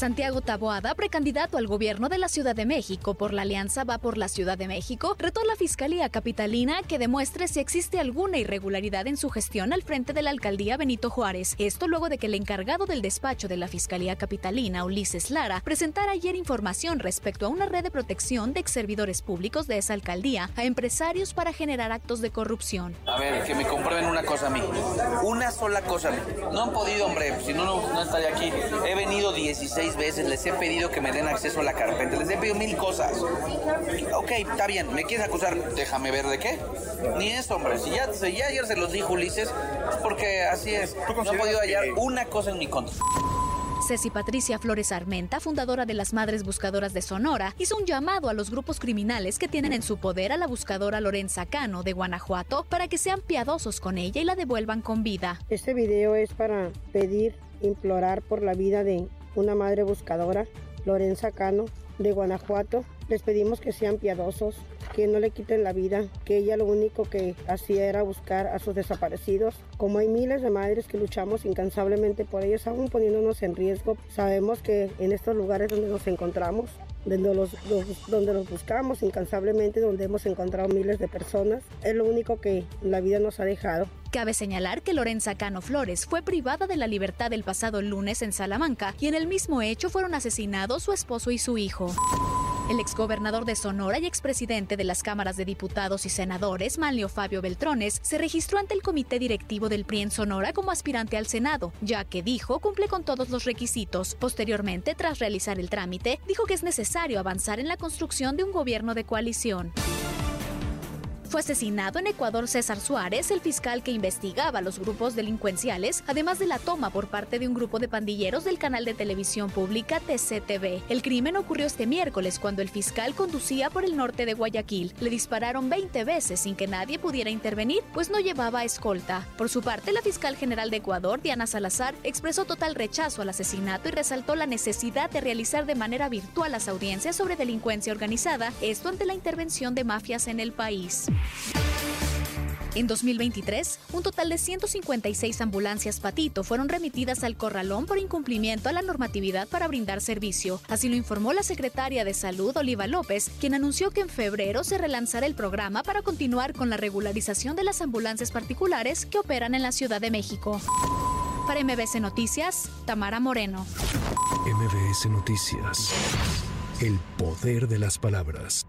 Santiago Taboada, precandidato al gobierno de la Ciudad de México por la Alianza Va por la Ciudad de México, retó a la Fiscalía Capitalina que demuestre si existe alguna irregularidad en su gestión al frente de la alcaldía Benito Juárez. Esto luego de que el encargado del despacho de la Fiscalía Capitalina, Ulises Lara, presentara ayer información respecto a una red de protección de exservidores públicos de esa alcaldía a empresarios para generar actos de corrupción. A ver, que me comprueben una cosa a mí. Una sola cosa. No han podido, hombre, si no, no estaría aquí. He venido 16 veces, les he pedido que me den acceso a la carpeta, les he pedido mil cosas. Ok, está bien, ¿me quieres acusar? Déjame ver de qué. Ni eso, hombre. Si ya, si ya ayer se los dijo Ulises, es porque así es. No he podido hallar una cosa en mi contra. Ceci Patricia Flores Armenta, fundadora de las Madres Buscadoras de Sonora, hizo un llamado a los grupos criminales que tienen en su poder a la buscadora Lorenza Cano de Guanajuato para que sean piadosos con ella y la devuelvan con vida. Este video es para pedir, implorar por la vida de una madre buscadora, Lorenza Cano, de Guanajuato. Les pedimos que sean piadosos, que no le quiten la vida, que ella lo único que hacía era buscar a sus desaparecidos. Como hay miles de madres que luchamos incansablemente por ellos, aún poniéndonos en riesgo, sabemos que en estos lugares donde nos encontramos, donde los, los- donde los buscamos incansablemente, donde hemos encontrado miles de personas, es lo único que la vida nos ha dejado. Cabe señalar que Lorenza Cano Flores fue privada de la libertad el pasado lunes en Salamanca y en el mismo hecho fueron asesinados su esposo y su hijo. El exgobernador de Sonora y expresidente de las cámaras de diputados y senadores, Manlio Fabio Beltrones, se registró ante el comité directivo del PRI en Sonora como aspirante al Senado, ya que dijo cumple con todos los requisitos. Posteriormente, tras realizar el trámite, dijo que es necesario avanzar en la construcción de un gobierno de coalición. Fue asesinado en Ecuador César Suárez, el fiscal que investigaba los grupos delincuenciales, además de la toma por parte de un grupo de pandilleros del canal de televisión pública TCTV. El crimen ocurrió este miércoles cuando el fiscal conducía por el norte de Guayaquil. Le dispararon 20 veces sin que nadie pudiera intervenir, pues no llevaba escolta. Por su parte, la fiscal general de Ecuador, Diana Salazar, expresó total rechazo al asesinato y resaltó la necesidad de realizar de manera virtual las audiencias sobre delincuencia organizada, esto ante la intervención de mafias en el país. En 2023, un total de 156 ambulancias Patito fueron remitidas al corralón por incumplimiento a la normatividad para brindar servicio. Así lo informó la secretaria de Salud, Oliva López, quien anunció que en febrero se relanzará el programa para continuar con la regularización de las ambulancias particulares que operan en la Ciudad de México. Para MBC Noticias, Tamara Moreno. MBS Noticias. El poder de las palabras.